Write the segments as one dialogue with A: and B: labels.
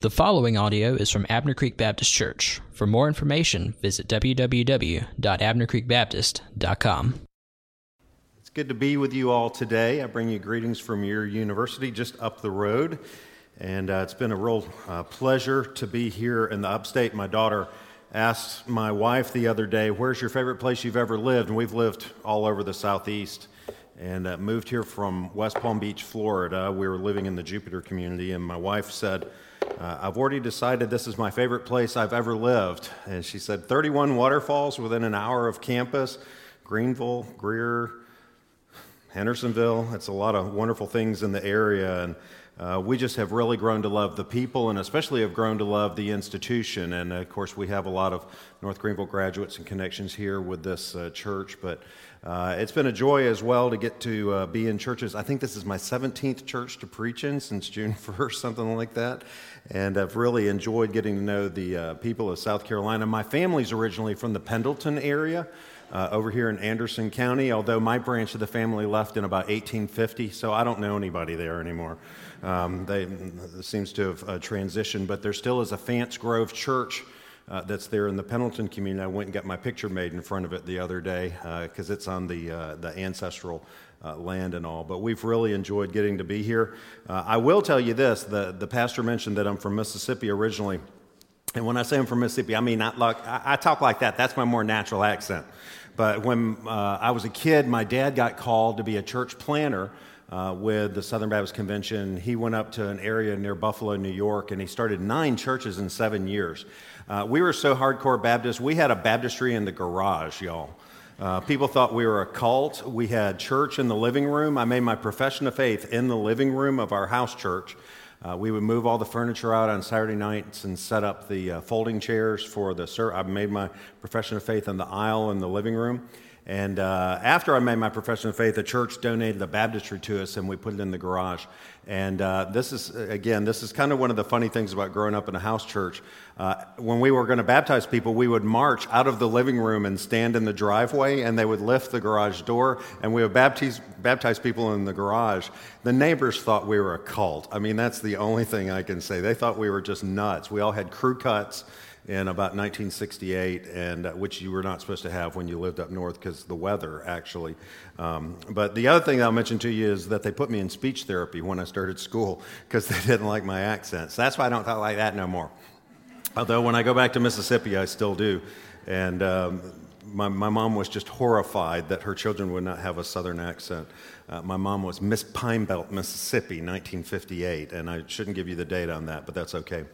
A: The following audio is from Abner Creek Baptist Church. For more information, visit www.abnercreekbaptist.com.
B: It's good to be with you all today. I bring you greetings from your university just up the road. And uh, it's been a real uh, pleasure to be here in the upstate. My daughter asked my wife the other day, Where's your favorite place you've ever lived? And we've lived all over the southeast and uh, moved here from West Palm Beach, Florida. We were living in the Jupiter community, and my wife said, uh, I've already decided this is my favorite place I've ever lived. And she said 31 waterfalls within an hour of campus Greenville, Greer, Hendersonville. It's a lot of wonderful things in the area. And uh, we just have really grown to love the people and especially have grown to love the institution. And of course, we have a lot of North Greenville graduates and connections here with this uh, church. But uh, it's been a joy as well to get to uh, be in churches. I think this is my 17th church to preach in since June 1st, something like that. And I've really enjoyed getting to know the uh, people of South Carolina. My family's originally from the Pendleton area. Uh, over here in Anderson County, although my branch of the family left in about 1850, so I don't know anybody there anymore. Um, they seems to have uh, transitioned, but there still is a Fants Grove Church uh, that's there in the Pendleton community. I went and got my picture made in front of it the other day because uh, it's on the, uh, the ancestral uh, land and all. But we've really enjoyed getting to be here. Uh, I will tell you this the, the pastor mentioned that I'm from Mississippi originally. And when I say I'm from Mississippi, I mean, I, I talk like that. That's my more natural accent. But when uh, I was a kid, my dad got called to be a church planter uh, with the Southern Baptist Convention. He went up to an area near Buffalo, New York, and he started nine churches in seven years. Uh, we were so hardcore Baptist, we had a baptistry in the garage, y'all. Uh, people thought we were a cult. We had church in the living room. I made my profession of faith in the living room of our house church. Uh, we would move all the furniture out on Saturday nights and set up the uh, folding chairs for the sir. I made my profession of faith in the aisle in the living room. And uh, after I made my profession of faith, the church donated the baptistry to us, and we put it in the garage. And uh, this is, again, this is kind of one of the funny things about growing up in a house church. Uh, when we were going to baptize people, we would march out of the living room and stand in the driveway, and they would lift the garage door, and we would baptize, baptize people in the garage. The neighbors thought we were a cult. I mean, that's the only thing I can say. They thought we were just nuts. We all had crew cuts in about 1968, and uh, which you were not supposed to have when you lived up north because the weather actually. Um, but the other thing I'll mention to you is that they put me in speech therapy when I started school because they didn't like my accent. So that's why I don't talk like that no more. Although when I go back to Mississippi, I still do. And um, my, my mom was just horrified that her children would not have a southern accent. Uh, my mom was Miss Pine Belt, Mississippi, 1958, and I shouldn't give you the date on that, but that's okay.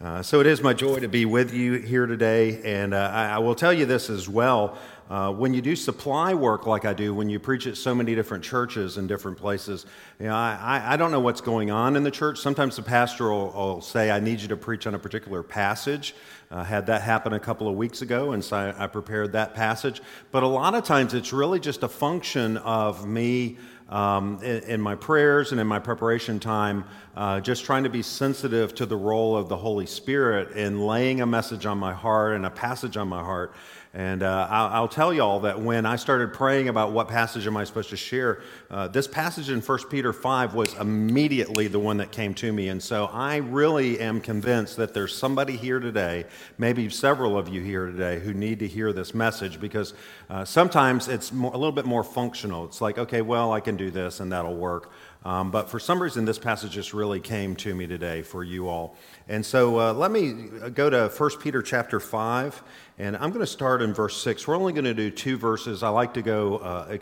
B: Uh, so it is my joy to be with you here today, and uh, I, I, will tell you this as well. Uh, when you do supply work like I do, when you preach at so many different churches in different places, you know, I, I don't know what's going on in the church. Sometimes the pastor will, will say, I need you to preach on a particular passage. Uh, had that happen a couple of weeks ago, and so I, I prepared that passage. But a lot of times it's really just a function of me um, in, in, my prayers and in my preparation time, uh, just trying to be sensitive to the role of the Holy Spirit in laying a message on my heart and a passage on my heart and uh, I'll, I'll, tell you all that when I started praying about what passage am I supposed to share, uh, this passage in 1 Peter 5 was immediately the one that came to me. And so I really am convinced that there's somebody here today, maybe several of you here today, who need to hear this message because uh, sometimes it's more, a little bit more functional. It's like, okay, well, I can do this and that'll work. Um, but for some reason, this passage just really came to me today for you all. And so uh, let me go to 1 Peter chapter 5, and I'm going to start in verse 6. We're only going to do two verses. I like to go uh,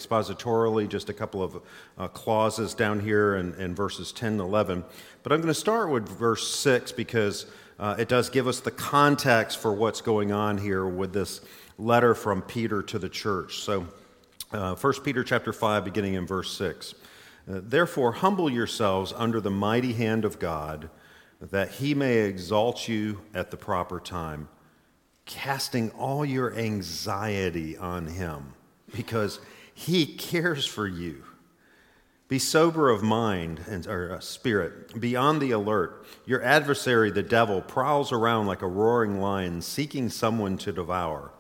B: just a couple of uh, clauses down here in, in, verses 10 and 11. But I'm going to start with verse 6 because uh, it does give us the context for what's going on here with this letter from Peter to the church. So, uh, 1 Peter chapter 5, beginning in verse 6. Uh, therefore, humble yourselves under the mighty hand of God, that he may exalt you at the proper time, casting all your anxiety on him, because he cares for you. Be sober of mind and or uh, spirit. Be on the alert. Your adversary, the devil, prowls around like a roaring lion, seeking someone to devour.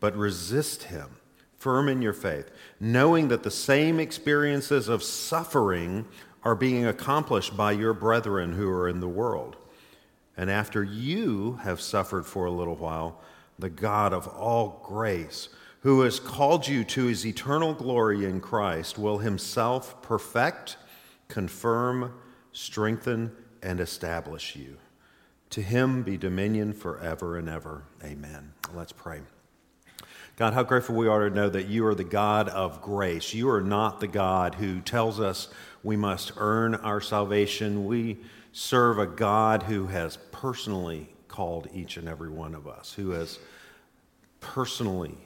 B: But resist him firm in your faith, knowing that the same experiences of suffering are being accomplished by your brethren who are in the world. And after you have suffered for a little while, the God of all grace, who has called you to his eternal glory in Christ, will himself perfect, confirm, strengthen, and establish you. To him be dominion forever and ever. Amen. Let's pray. God, how grateful we are to know that you are the God of grace. You are not the God who tells us we must earn our salvation. We serve a God who has personally called each and every one of us, who has personally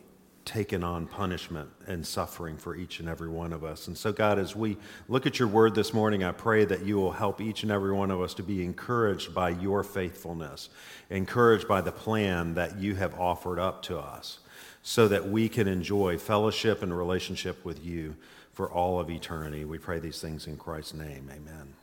B: taken on punishment and suffering for each and every one of us. And so, God, as we look at your word this morning, I pray that you will help each and every one of us to be encouraged by your faithfulness, encouraged by the plan that you have offered up to us, so that we can enjoy fellowship and relationship with you for all of eternity. We pray these things in Christ's name. Amen.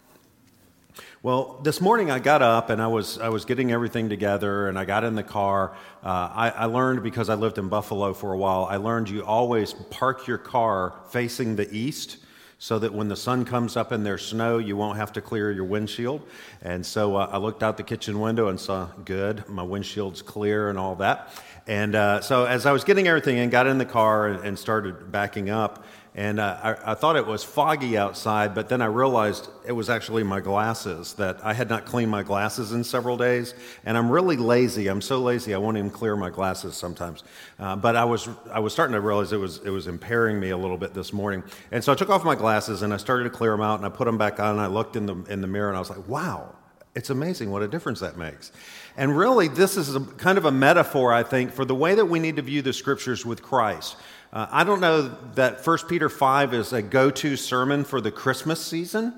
B: Well, this morning I got up and I was, I was getting everything together and I got in the car. Uh, I, I, learned because I lived in Buffalo for a while, I learned you always park your car facing the east so that when the sun comes up and there's snow, you won't have to clear your windshield. And so uh, I looked out the kitchen window and saw, good, my windshield's clear and all that. And uh, so as I was getting everything in, got in the car and, and started backing up, and uh, I, I, thought it was foggy outside, but then I realized it was actually my glasses that I had not cleaned my glasses in several days. And I'm really lazy. I'm so lazy I won't even clear my glasses sometimes. Uh, but I was I was starting to realize it was it was impairing me a little bit this morning. And so I took off my glasses and I started to clear them out and I put them back on and I looked in the in the mirror and I was like, wow, it's amazing what a difference that makes. And really, this is a, kind of a metaphor, I think, for the way that we need to view the scriptures with Christ. Uh, I don't know that 1 Peter 5 is a go to sermon for the Christmas season.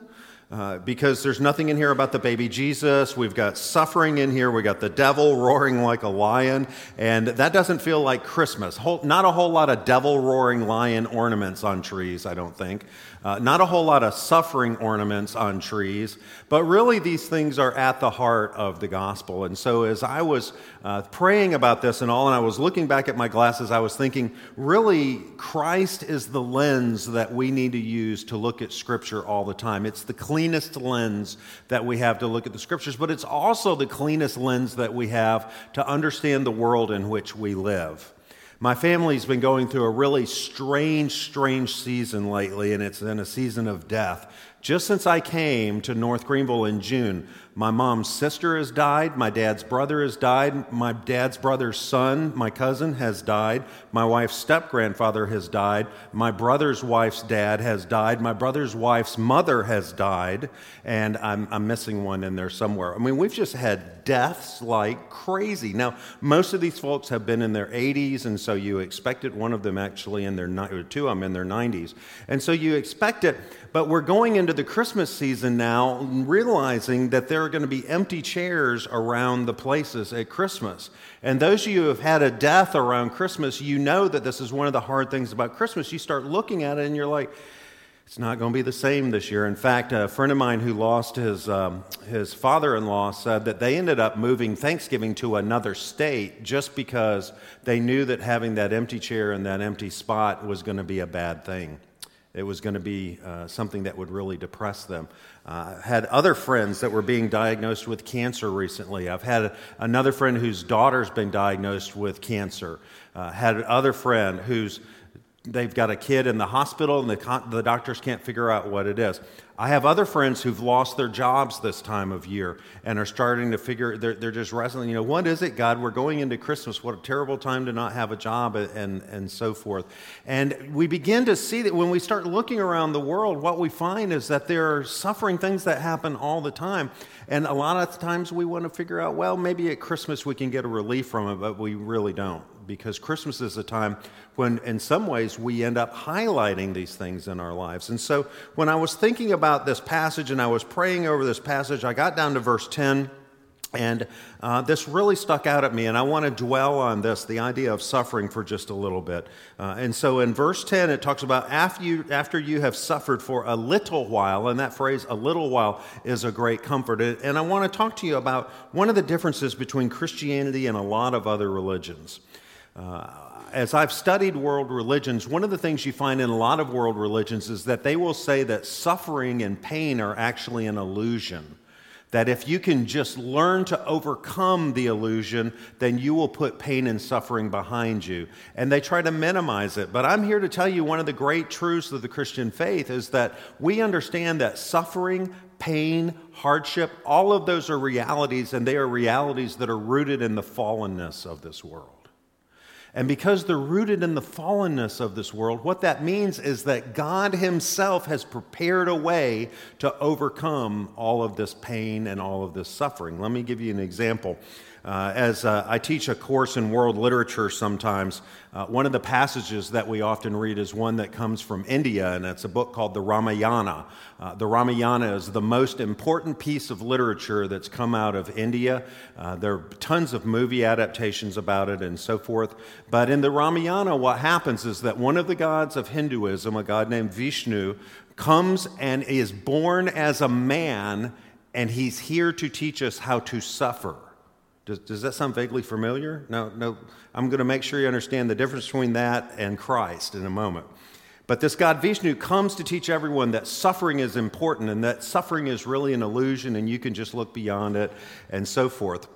B: Uh, because there's nothing in here about the baby Jesus. We've got suffering in here. We've got the devil roaring like a lion, and that doesn't feel like Christmas. Whole, not a whole lot of devil roaring lion ornaments on trees, I don't think. Uh, not a whole lot of suffering ornaments on trees, but really these things are at the heart of the gospel. And so as I was uh, praying about this and all, and I was looking back at my glasses, I was thinking, really, Christ is the lens that we need to use to look at Scripture all the time. It's the cleanest lens that we have to look at the Scriptures, but it's also the cleanest lens that we have to understand the world in which we live. My family's been going through a really strange, strange season lately, and it's in a season of death. Just since I came to North Greenville in June, my mom's sister has died. My dad's brother has died. My dad's brother's son, my cousin, has died. My wife's step grandfather has died. My brother's wife's dad has died. My brother's wife's mother has died. And I'm, I'm missing one in there somewhere. I mean, we've just had deaths like crazy. Now, most of these folks have been in their 80s, and so you expect it. One of them actually in their, or two of them in their 90s. And so you expect it. But we're going into the Christmas season now, realizing that there are going to be empty chairs around the places at Christmas. And those of you who have had a death around Christmas, you know that this is one of the hard things about Christmas. You start looking at it and you're like, it's not going to be the same this year. In fact, a friend of mine who lost his, um, his father in law said that they ended up moving Thanksgiving to another state just because they knew that having that empty chair and that empty spot was going to be a bad thing. It was going to be uh, something that would really depress them. Uh, had other friends that were being diagnosed with cancer recently. I've had another friend whose daughter's been diagnosed with cancer. Uh, had another friend who's they've got a kid in the hospital and the, the doctors can't figure out what it is. I have other friends who've lost their jobs this time of year and are starting to figure, they're, they're just wrestling, you know, what is it, God? We're going into Christmas. What a terrible time to not have a job and, and so forth. And we begin to see that when we start looking around the world, what we find is that there are suffering things that happen all the time. And a lot of times we want to figure out, well, maybe at Christmas we can get a relief from it, but we really don't because Christmas is a time when, in some ways, we end up highlighting these things in our lives. And so, when I was thinking about this passage and I was praying over this passage, I got down to verse 10. And uh, this really stuck out at me, and I want to dwell on this the idea of suffering for just a little bit. Uh, and so in verse 10, it talks about after you, after you have suffered for a little while, and that phrase, a little while, is a great comfort. And I want to talk to you about one of the differences between Christianity and a lot of other religions. Uh, as I've studied world religions, one of the things you find in a lot of world religions is that they will say that suffering and pain are actually an illusion that if you can just learn to overcome the illusion, then you will put pain and suffering behind you. And they try to minimize it. But I'm here to tell you one of the great truths of the Christian faith is that we understand that suffering, pain, hardship, all of those are realities, and they are realities that are rooted in the fallenness of this world. And because they're rooted in the fallenness of this world, what that means is that God Himself has prepared a way to overcome all of this pain and all of this suffering. Let me give you an example. Uh, as uh, I teach a course in world literature sometimes, uh, one of the passages that we often read is one that comes from India, and it's a book called the Ramayana. Uh, the Ramayana is the most important piece of literature that's come out of India. Uh, there are tons of movie adaptations about it and so forth. But in the Ramayana, what happens is that one of the gods of Hinduism, a god named Vishnu, comes and is born as a man, and he's here to teach us how to suffer. Does, does that sound vaguely familiar? No, no. I'm going to make sure you understand the difference between that and Christ in a moment. But this God Vishnu comes to teach everyone that suffering is important and that suffering is really an illusion and you can just look beyond it and so forth.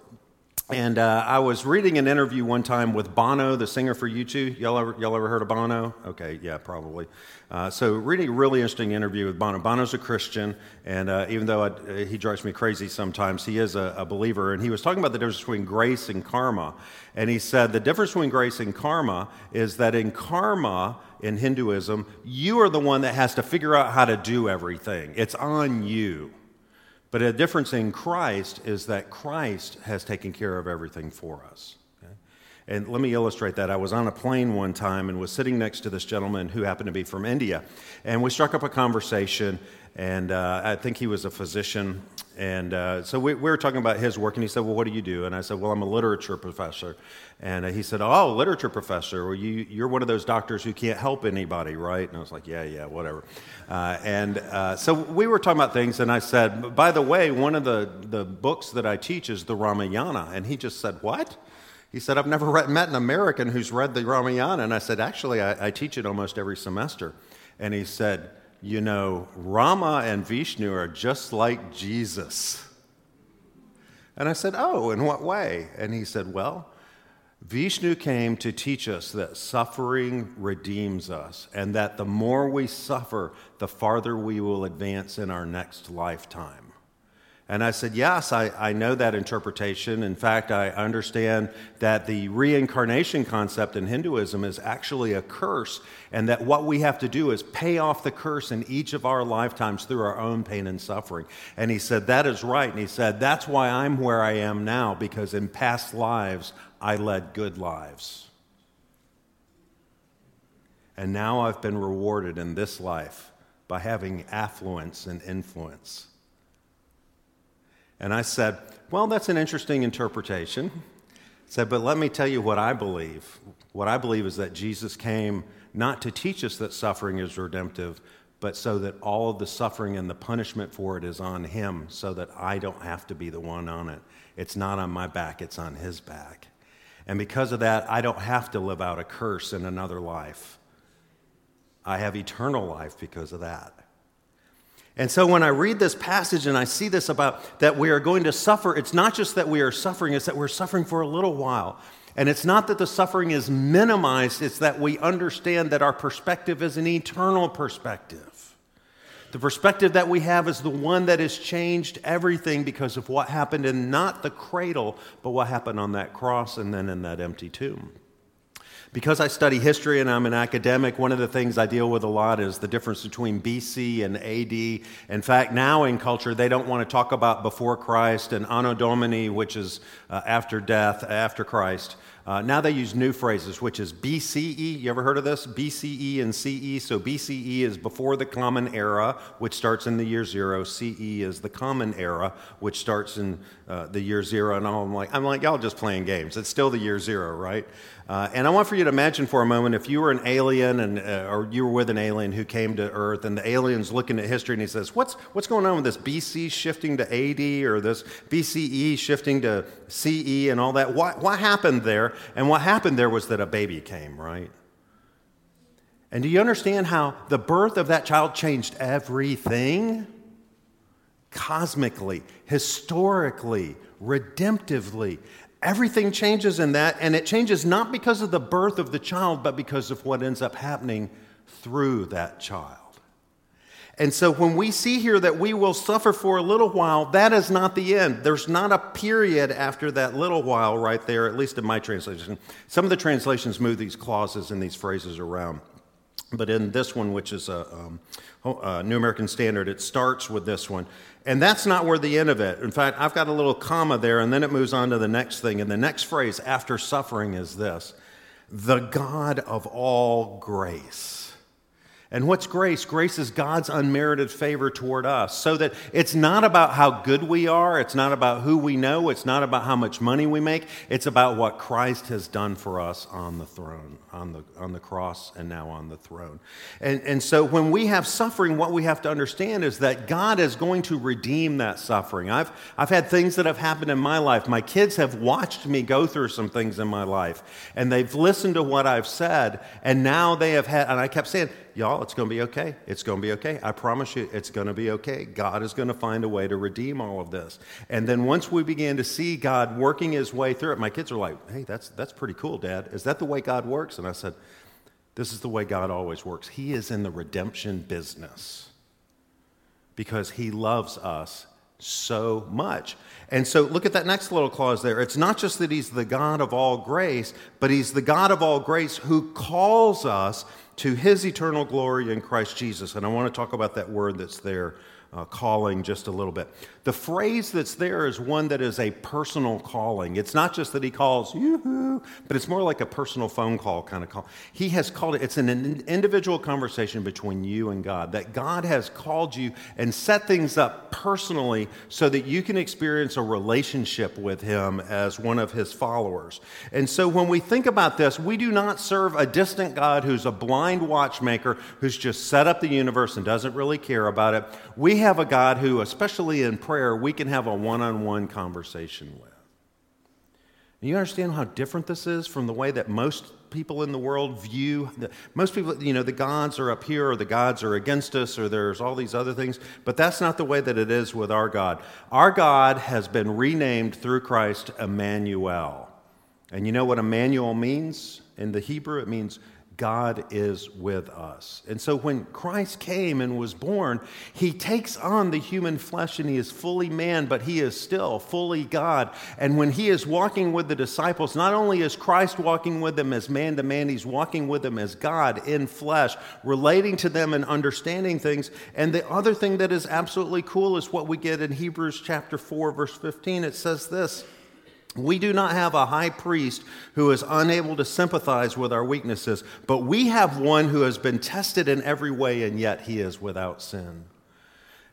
B: And uh, I was reading an interview one time with Bono, the singer for U2. Y'all ever, y'all ever heard of Bono? Okay, yeah, probably. Uh, so, reading a really interesting interview with Bono. Bono's a Christian, and uh, even though I, he drives me crazy sometimes, he is a, a, believer. And he was talking about the difference between grace and karma. And he said the difference between grace and karma is that in karma, in Hinduism, you are the one that has to figure out how to do everything, it's on you. But a difference in Christ is that Christ has taken care of everything for us. And let me illustrate that. I was on a plane one time and was sitting next to this gentleman who happened to be from India. And we struck up a conversation, and uh, I think he was a physician. And uh, so we, we, were talking about his work, and he said, Well, what do you do? And I said, Well, I'm a literature professor. And uh, he said, Oh, literature professor. Well, you, you're one of those doctors who can't help anybody, right? And I was like, Yeah, yeah, whatever. Uh, and uh, so we were talking about things, and I said, By the way, one of the, the books that I teach is the Ramayana. And he just said, What? He said, I've never read, met an American who's read the Ramayana. And I said, Actually, I, I teach it almost every semester. And he said, you know, Rama and Vishnu are just like Jesus. And I said, Oh, in what way? And he said, Well, Vishnu came to teach us that suffering redeems us, and that the more we suffer, the farther we will advance in our next lifetime. And I said, Yes, I, I know that interpretation. In fact, I understand that the reincarnation concept in Hinduism is actually a curse, and that what we have to do is pay off the curse in each of our lifetimes through our own pain and suffering. And he said, That is right. And he said, That's why I'm where I am now, because in past lives, I led good lives. And now I've been rewarded in this life by having affluence and influence. And I said, Well, that's an interesting interpretation. I said, But let me tell you what I believe. What I believe is that Jesus came not to teach us that suffering is redemptive, but so that all of the suffering and the punishment for it is on him, so that I don't have to be the one on it. It's not on my back, it's on his back. And because of that, I don't have to live out a curse in another life. I have eternal life because of that. And so when I read this passage and I see this about that we are going to suffer, it's not just that we are suffering, it's that we're suffering for a little while. And it's not that the suffering is minimized, it's that we understand that our perspective is an eternal perspective. The perspective that we have is the one that has changed everything because of what happened in not the cradle, but what happened on that cross and then in that empty tomb. Because I study history and I'm an academic, one of the things I deal with a lot is the difference between BC and AD. In fact, now in culture, they don't want to talk about before Christ and Anno Domini, which is uh, after death, after Christ. Uh, now they use new phrases, which is BCE. You ever heard of this? BCE and CE. So BCE is before the Common Era, which starts in the year zero. CE is the Common Era, which starts in uh, the year zero. And I'm like, I'm like, y'all just playing games. It's still the year zero, right? Uh, and I want for you to imagine for a moment if you were an alien and, uh, or you were with an alien who came to Earth, and the alien's looking at history and he says, what's, what's going on with this BC shifting to AD or this BCE shifting to CE and all that? What, what happened there? And what happened there was that a baby came, right? And do you understand how the birth of that child changed everything? cosmically, historically, redemptively. Everything changes in that, and it changes not because of the birth of the child, but because of what ends up happening through that child. And so when we see here that we will suffer for a little while, that is not the end. There's not a period after that little while right there, at least in my translation. Some of the translations move these clauses and these phrases around. But in this one, which is a, um, a New American Standard, it starts with this one. And that's not where the end of it. In fact, I've got a little comma there, and then it moves on to the next thing. And the next phrase after suffering is this the God of all grace and what's grace? Grace is God's unmerited favor toward us. So that it's not about how good we are, it's not about who we know, it's not about how much money we make, it's about what Christ has done for us on the throne, on the, on the cross, and now on the throne. And, and so when we have suffering, what we have to understand is that God is going to redeem that suffering. I've, I've had things that have happened in my life. My kids have watched me go through some things in my life, and they've listened to what I've said, and now they have had, and I kept saying, y'all, it's going to be okay. It's going to be okay. I promise you, it's going to be okay. God is going to find a way to redeem all of this. And then once we began to see God working his way through it, my kids are like, hey, that's, that's pretty cool, Dad. Is that the way God works? And I said, this is the way God always works. He is in the redemption business because he loves us so much. And so look at that next little clause there. It's not just that he's the God of all grace, but he's the God of all grace who calls us to his eternal glory in Christ Jesus. And I want to talk about that word that's there uh, calling just a little bit. The phrase that's there is one that is a personal calling. It's not just that he calls yoo but it's more like a personal phone call kind of call. He has called it, it's an individual conversation between you and God, that God has called you and set things up personally so that you can experience a relationship with him as one of his followers. And so when we think about this, we do not serve a distant God who's a blind watchmaker who's just set up the universe and doesn't really care about it. We have a God who, especially in prayer, we can have a one on one conversation with. And you understand how different this is from the way that most people in the world view the, most people you know the gods are up here or the gods are against us or there's all these other things but that's not the way that it is with our god. Our god has been renamed through christ emmanuel. And you know what emmanuel means? In the hebrew it means God is with us. And so when Christ came and was born, he takes on the human flesh and he is fully man, but he is still fully God. And when he is walking with the disciples, not only is Christ walking with them as man to man, he's walking with them as God in flesh, relating to them and understanding things. And the other thing that is absolutely cool is what we get in Hebrews chapter 4, verse 15. It says this. We do not have a high priest who is unable to sympathize with our weaknesses, but we have one who has been tested in every way, and yet he is without sin.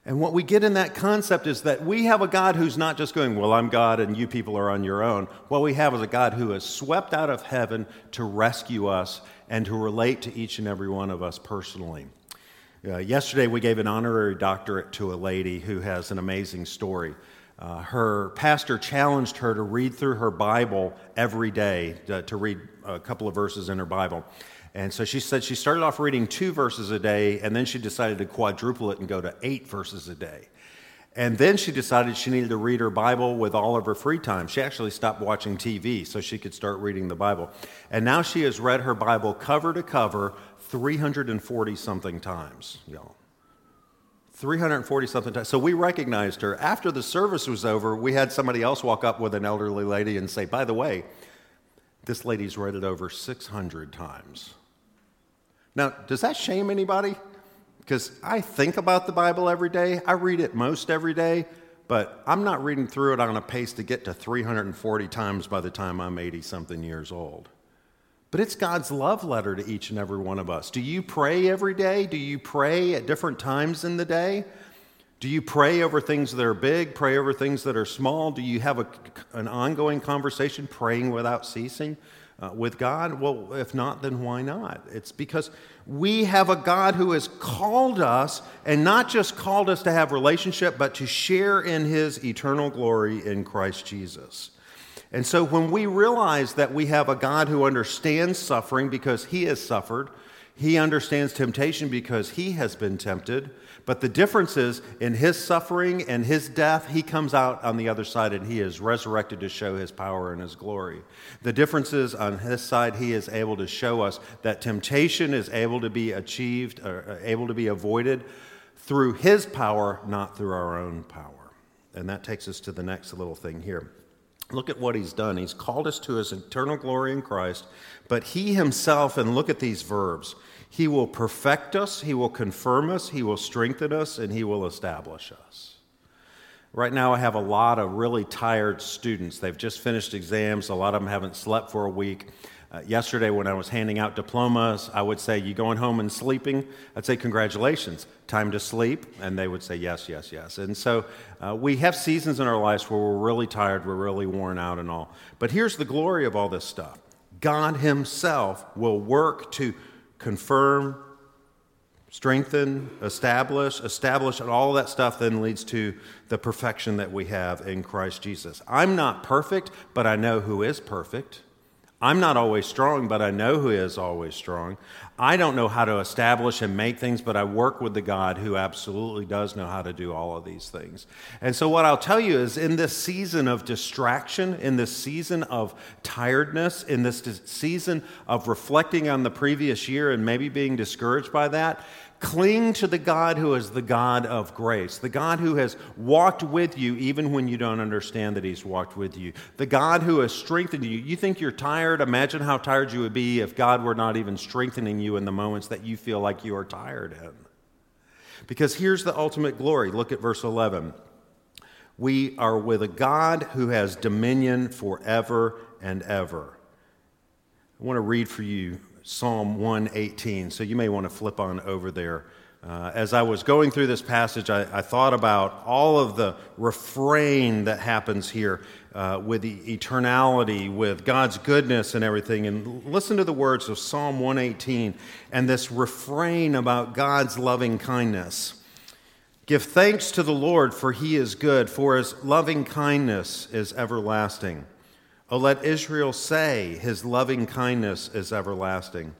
B: And what we get in that concept is that we have a God who's not just going, Well, I'm God and you people are on your own. What we have is a God who has swept out of heaven to rescue us and to relate to each and every one of us personally. Uh, yesterday, we gave an honorary doctorate to a lady who has an amazing story. Uh, her pastor challenged her to read through her Bible every day, to, to read a couple of verses in her Bible. And so she said she started off reading two verses a day, and then she decided to quadruple it and go to eight verses a day. And then she decided she needed to read her Bible with all of her free time. She actually stopped watching TV so she could start reading the Bible. And now she has read her Bible cover to cover 340 something times, y'all. 340 something times. So we recognized her. After the service was over, we had somebody else walk up with an elderly lady and say, By the way, this lady's read it over 600 times. Now, does that shame anybody? Because I think about the Bible every day, I read it most every day, but I'm not reading through it on a pace to get to 340 times by the time I'm 80 something years old. But it's God's love letter to each and every one of us. Do you pray every day? Do you pray at different times in the day? Do you pray over things that are big, pray over things that are small? Do you have a, an ongoing conversation praying without ceasing uh, with God? Well, if not, then why not? It's because we have a God who has called us, and not just called us to have relationship, but to share in his eternal glory in Christ Jesus. And so when we realize that we have a God who understands suffering because he has suffered, He understands temptation because he has been tempted. But the difference is in his suffering and his death, he comes out on the other side and he is resurrected to show his power and his glory. The difference is on his side, he is able to show us that temptation is able to be achieved, or uh, able to be avoided through his power, not through our own power. And that takes us to the next little thing here. Look at what he's done. He's called us to his eternal glory in Christ, but he himself, and look at these verbs, he will perfect us, he will confirm us, he will strengthen us, and he will establish us. Right now, I have a lot of really tired students. They've just finished exams, a lot of them haven't slept for a week. Uh, yesterday, when I was handing out diplomas, I would say, You going home and sleeping? I'd say, Congratulations, time to sleep. And they would say, Yes, yes, yes. And so uh, we have seasons in our lives where we're really tired, we're really worn out, and all. But here's the glory of all this stuff God Himself will work to confirm, strengthen, establish, establish, and all that stuff then leads to the perfection that we have in Christ Jesus. I'm not perfect, but I know who is perfect. I'm not always strong, but I know who is always strong. I don't know how to establish and make things, but I work with the God who absolutely does know how to do all of these things. And so, what I'll tell you is in this season of distraction, in this season of tiredness, in this season of reflecting on the previous year and maybe being discouraged by that, Cling to the God who is the God of grace, the God who has walked with you even when you don't understand that He's walked with you, the God who has strengthened you. You think you're tired? Imagine how tired you would be if God were not even strengthening you in the moments that you feel like you are tired in. Because here's the ultimate glory. Look at verse 11. We are with a God who has dominion forever and ever. I want to read for you Psalm 118. So you may want to flip on over there. Uh, as I was going through this passage, I, I, thought about all of the refrain that happens here uh, with the eternality, with God's goodness and everything. And listen to the words of Psalm 118 and this refrain about God's loving kindness. Give thanks to the Lord, for he is good, for his loving kindness is everlasting. Oh, let Israel say, His loving kindness is everlasting.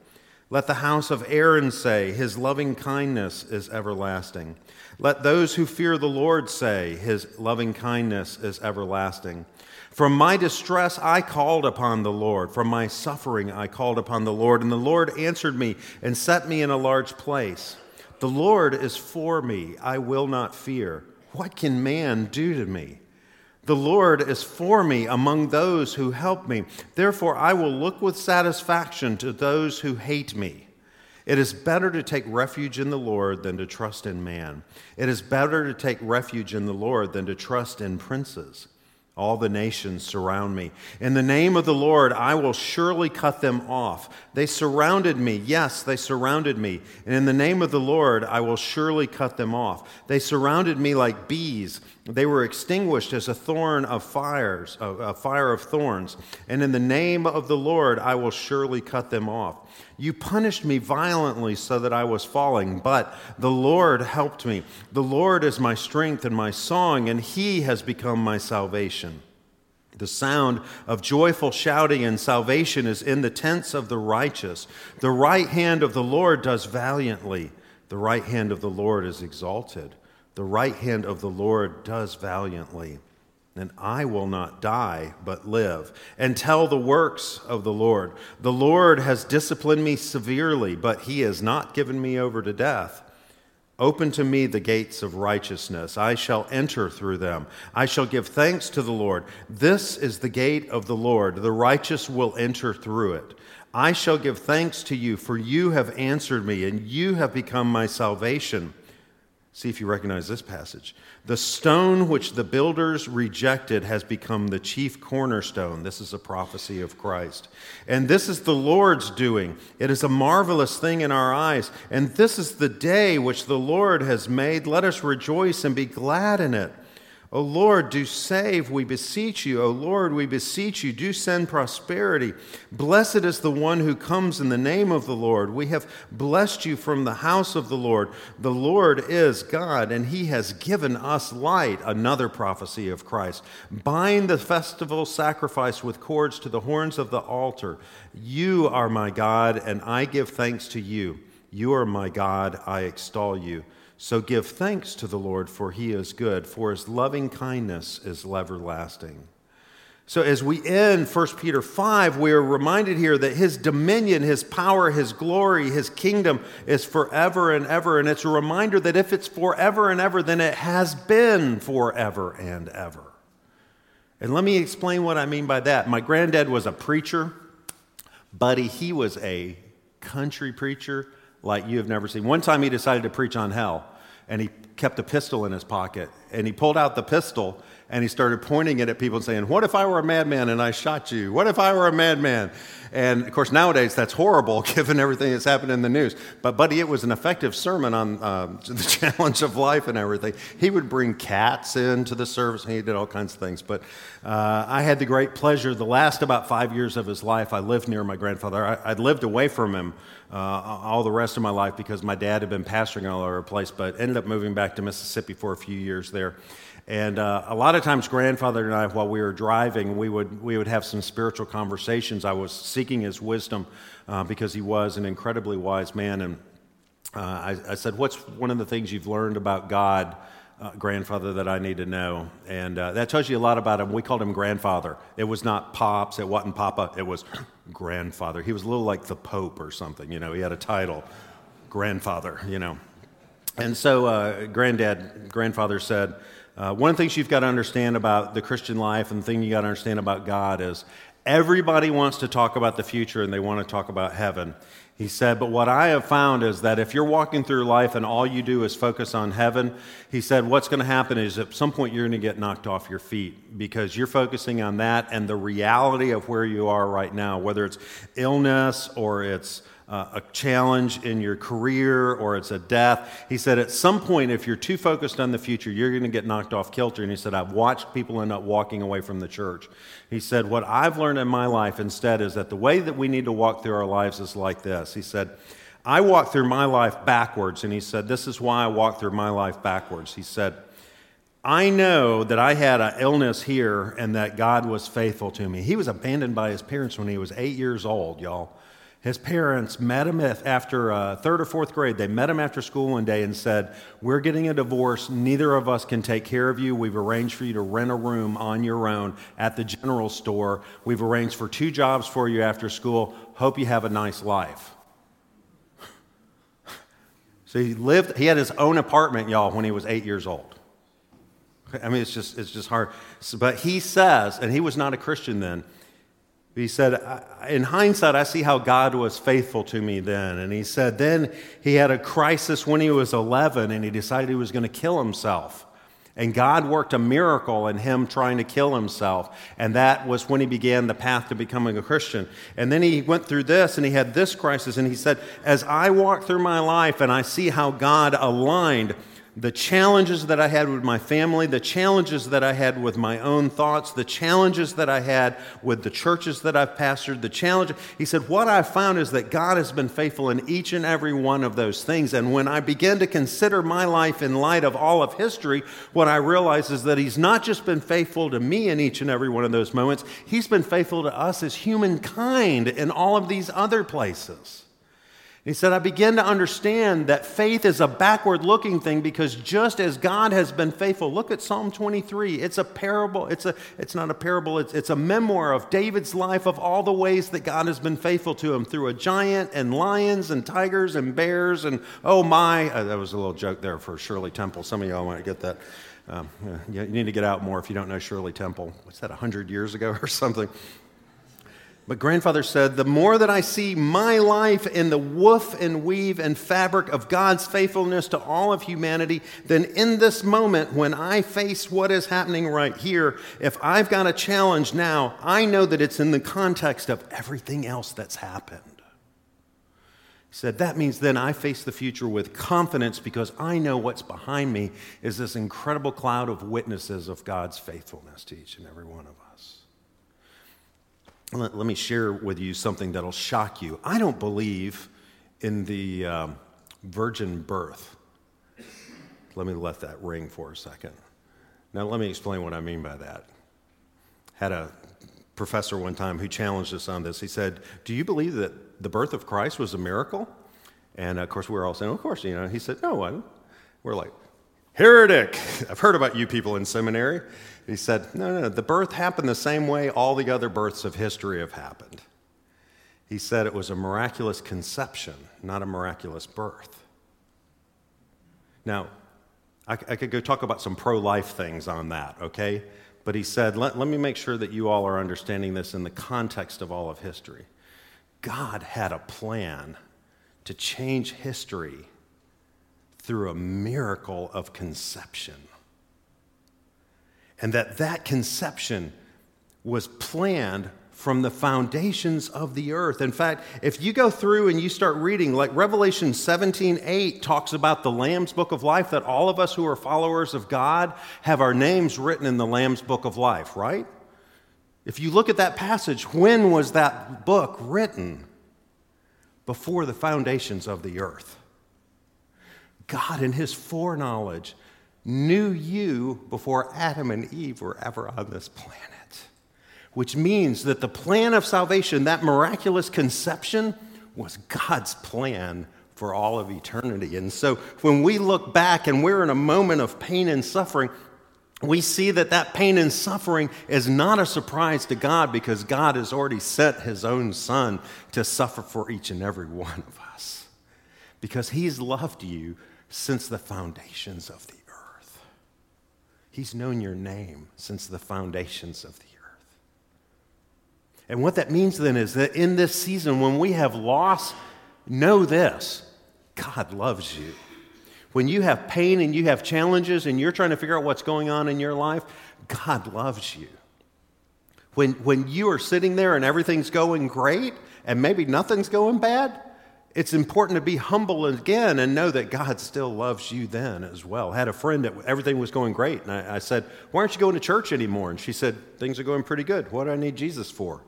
B: Let the house of Aaron say, His loving kindness is everlasting. Let those who fear the Lord say, His loving kindness is everlasting. From my distress I called upon the Lord. From my suffering I called upon the Lord. And the Lord answered me and set me in a large place. The Lord is for me. I will not fear. What can man do to me? The Lord is for me among those who help me. Therefore, I will look with satisfaction to those who hate me. It is better to take refuge in the Lord than to trust in man. It is better to take refuge in the Lord than to trust in princes. All the nations surround me. In the name of the Lord, I will surely cut them off. They surrounded me. Yes, they surrounded me. And in the name of the Lord, I will surely cut them off. They surrounded me like bees. They were extinguished as a thorn of fires, a fire of thorns. And in the name of the Lord, I will surely cut them off. You punished me violently so that I was falling, but the Lord helped me. The Lord is my strength and my song, and he has become my salvation. The sound of joyful shouting and salvation is in the tents of the righteous. The right hand of the Lord does valiantly. The right hand of the Lord is exalted. The right hand of the Lord does valiantly and I will not die, but live, and tell the works of the Lord. The Lord has disciplined me severely, but he has not given me over to death. Open to me the gates of righteousness. I shall enter through them. I shall give thanks to the Lord. This is the gate of the Lord. The righteous will enter through it. I shall give thanks to you, for you have answered me, and you have become my salvation. See if you recognize this passage. The stone which the builders rejected has become the chief cornerstone. This is a prophecy of Christ. And this is the Lord's doing. It is a marvelous thing in our eyes. And this is the day which the Lord has made. Let us rejoice and be glad in it. O Lord, do save, we beseech you. O Lord, we beseech you, do send prosperity. Blessed is the one who comes in the name of the Lord. We have blessed you from the house of the Lord. The Lord is God, and he has given us light. Another prophecy of Christ. Bind the festival sacrifice with cords to the horns of the altar. You are my God, and I give thanks to you. You are my God, I extol you. So give thanks to the Lord, for he is good, for his loving kindness is everlasting. So, as we end 1 Peter 5, we are reminded here that his dominion, his power, his glory, his kingdom is forever and ever. And it's a reminder that if it's forever and ever, then it has been forever and ever. And let me explain what I mean by that. My granddad was a preacher, buddy, he was a country preacher like you have never seen. One time he decided to preach on hell, and he kept a pistol in his pocket, and he pulled out the pistol and he started pointing it at people and saying, What if I were a madman and I shot you? What if I were a madman? And of course, nowadays that's horrible given everything that's happened in the news. But, buddy, it was an effective sermon on uh, the challenge of life and everything. He would bring cats into the service, and he did all kinds of things. But uh, I had the great pleasure, the last about five years of his life, I lived near my grandfather. I, would lived away from him uh, all the rest of my life because my dad had been pastoring all over the place, but ended up moving back to Mississippi for a few years there. And uh, a lot of times, grandfather and I, while we were driving, we would, we would have some spiritual conversations. I was seeking his wisdom uh, because he was an incredibly wise man. And uh, I, I, said, What's one of the things you've learned about God, uh, grandfather, that I need to know? And uh, that tells you a lot about him. We called him grandfather. It was not pops, it wasn't papa, it was grandfather. He was a little like the Pope or something, you know, he had a title, grandfather, you know. And so, uh, granddad, grandfather said, uh, one of the things you've got to understand about the Christian life and the thing you got to understand about God is everybody wants to talk about the future and they want to talk about heaven. He said, But what I have found is that if you're walking through life and all you do is focus on heaven, he said, what's going to happen is at some point you're going to get knocked off your feet because you're focusing on that and the reality of where you are right now, whether it's illness or it's uh, a challenge in your career or it's a death. He said, at some point, if you're too focused on the future, you're going to get knocked off kilter. And he said, I've watched people end up walking away from the church. He said, What I've learned in my life instead is that the way that we need to walk through our lives is like this. He said, I walk through my life backwards. And he said, This is why I walk through my life backwards. He said, I know that I had an illness here and that God was faithful to me. He was abandoned by his parents when he was eight years old, y'all. His parents met him after uh, third or fourth grade. They met him after school one day and said, We're getting a divorce. Neither of us can take care of you. We've arranged for you to rent a room on your own at the general store. We've arranged for two jobs for you after school. Hope you have a nice life. so he lived, he had his own apartment, y'all, when he was eight years old. I mean, it's just, it's just hard. But he says, and he was not a Christian then, he said, In hindsight, I see how God was faithful to me then. And he said, Then he had a crisis when he was 11 and he decided he was going to kill himself. And God worked a miracle in him trying to kill himself. And that was when he began the path to becoming a Christian. And then he went through this and he had this crisis. And he said, As I walk through my life and I see how God aligned the challenges that I had with my family, the challenges that I had with my own thoughts, the challenges that I had with the churches that I've pastored, the challenge. He said, What I found is that God has been faithful in each and every one of those things. And when I begin to consider my life in light of all of history, what I realize is that He's not just been faithful to me in each and every one of those moments, He's been faithful to us as humankind in all of these other places. He said, I begin to understand that faith is a backward looking thing because just as God has been faithful, look at Psalm 23. It's a parable. It's, a, it's not a parable, it's, it's a memoir of David's life of all the ways that God has been faithful to him through a giant and lions and tigers and bears. And oh my, uh, that was a little joke there for Shirley Temple. Some of y'all might get that. Um, you need to get out more if you don't know Shirley Temple. What's that, 100 years ago or something? But grandfather said, The more that I see my life in the woof and weave and fabric of God's faithfulness to all of humanity, then in this moment when I face what is happening right here, if I've got a challenge now, I know that it's in the context of everything else that's happened. He said, That means then I face the future with confidence because I know what's behind me is this incredible cloud of witnesses of God's faithfulness to each and every one of us. Let, let, me share with you something that'll shock you. I don't believe in the um, virgin birth. Let me let that ring for a second. Now, let me explain what I mean by that. Had a professor one time who challenged us on this. He said, Do you believe that the birth of Christ was a miracle? And of course, we were all saying, Of course, you know. He said, No, I, we're like, Heretic! I've heard about you people in seminary. He said, No, no, no, the birth happened the same way all the other births of history have happened. He said it was a miraculous conception, not a miraculous birth. Now, I, I could go talk about some pro life things on that, okay? But he said, let, let me make sure that you all are understanding this in the context of all of history. God had a plan to change history through a miracle of conception. And that that conception was planned from the foundations of the earth. In fact, if you go through and you start reading, like Revelation 17 8 talks about the Lamb's book of life, that all of us who are followers of God have our names written in the Lamb's book of life, right? If you look at that passage, when was that book written? Before the foundations of the earth. God, in his foreknowledge, knew you before Adam and Eve were ever on this planet which means that the plan of salvation, that miraculous conception, was God's plan for all of eternity. And so when we look back and we're in a moment of pain and suffering, we see that that pain and suffering is not a surprise to God because God has already sent his own son to suffer for each and every one of us. Because he's loved you since the foundations of the earth. He's known your name since the foundations of the earth. and what that means then is that in this season, when we have loss, know this God loves you. When you have pain and you have challenges and you're trying to figure out what's going on in your life, God loves you. When, when you are sitting there and everything's going great and maybe nothing's going bad, it's important to be humble again and know that God still loves you then as well. I had a friend that everything was going great, and I, I said, Why aren't you going to church anymore? And she said, Things are going pretty good. What do I need Jesus for?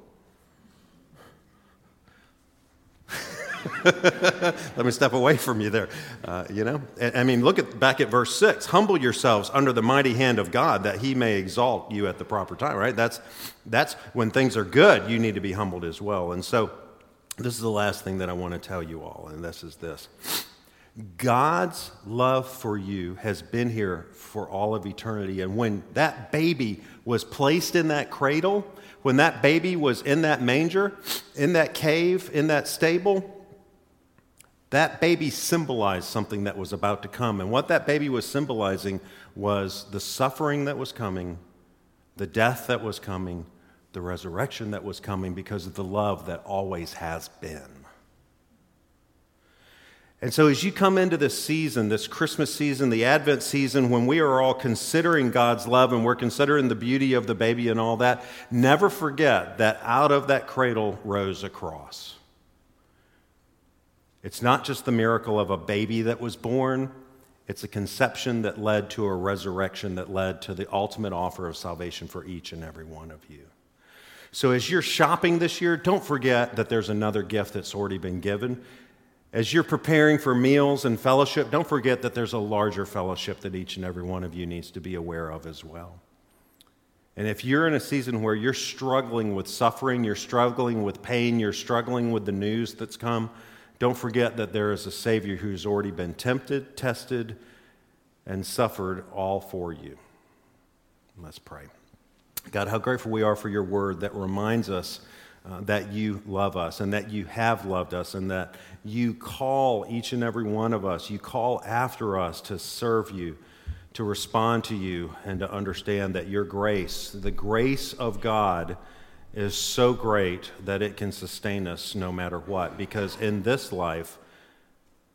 B: Let me step away from you there. Uh, you know, I mean, look at back at verse six. Humble yourselves under the mighty hand of God, that He may exalt you at the proper time. Right? That's that's when things are good. You need to be humbled as well. And so, this is the last thing that I want to tell you all, and this is this. God's love for you has been here for all of eternity. And when that baby was placed in that cradle, when that baby was in that manger, in that cave, in that stable, that baby symbolized something that was about to come. And what that baby was symbolizing was the suffering that was coming, the death that was coming, the resurrection that was coming because of the love that always has been. And so, as you come into this season, this Christmas season, the Advent season, when we are all considering God's love and we're considering the beauty of the baby and all that, never forget that out of that cradle rose a cross. It's not just the miracle of a baby that was born, it's a conception that led to a resurrection that led to the ultimate offer of salvation for each and every one of you. So, as you're shopping this year, don't forget that there's another gift that's already been given. As you're preparing for meals and fellowship, don't forget that there's a larger fellowship that each and every one of you needs to be aware of as well. And if you're in a season where you're struggling with suffering, you're struggling with pain, you're struggling with the news that's come, don't forget that there is a Savior who's already been tempted, tested, and suffered all for you. Let's pray. God, how grateful we are for your word that reminds us uh, that you love us and that you have loved us and that you call each and every one of us, you call after us to serve you, to respond to you, and to understand that your grace, the grace of God, is so great that it can sustain us no matter what. Because in this life,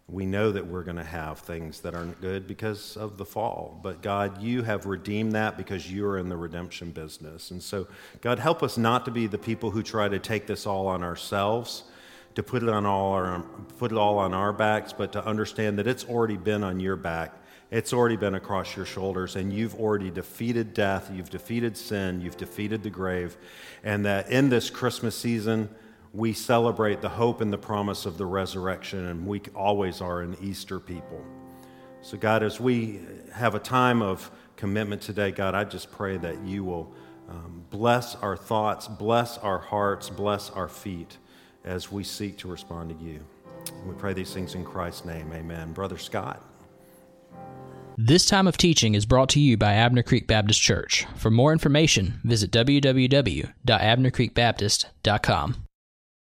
B: we know that we're going to have things that aren't good because of the fall. But God, you have redeemed that because you are in the redemption business. And so, God, help us not to be the people who try to take this all on ourselves, to put it on all our, put it all on our backs, but to understand that it's already been on your back it's already been across your shoulders, and you've already defeated death, you've defeated sin, you've defeated the grave, and that in this Christmas season, we celebrate the hope and the promise of the resurrection, and we always are an Easter people. So, God, as we have a time of commitment today, God, I just pray that you will um, bless our thoughts, bless our hearts, bless our feet as we seek to respond to you. We pray these things in Christ's name. Amen. Brother Scott.
A: This time of teaching is brought to you by Abner Creek Baptist Church. For more information, visit www.abnercreekbaptist.com.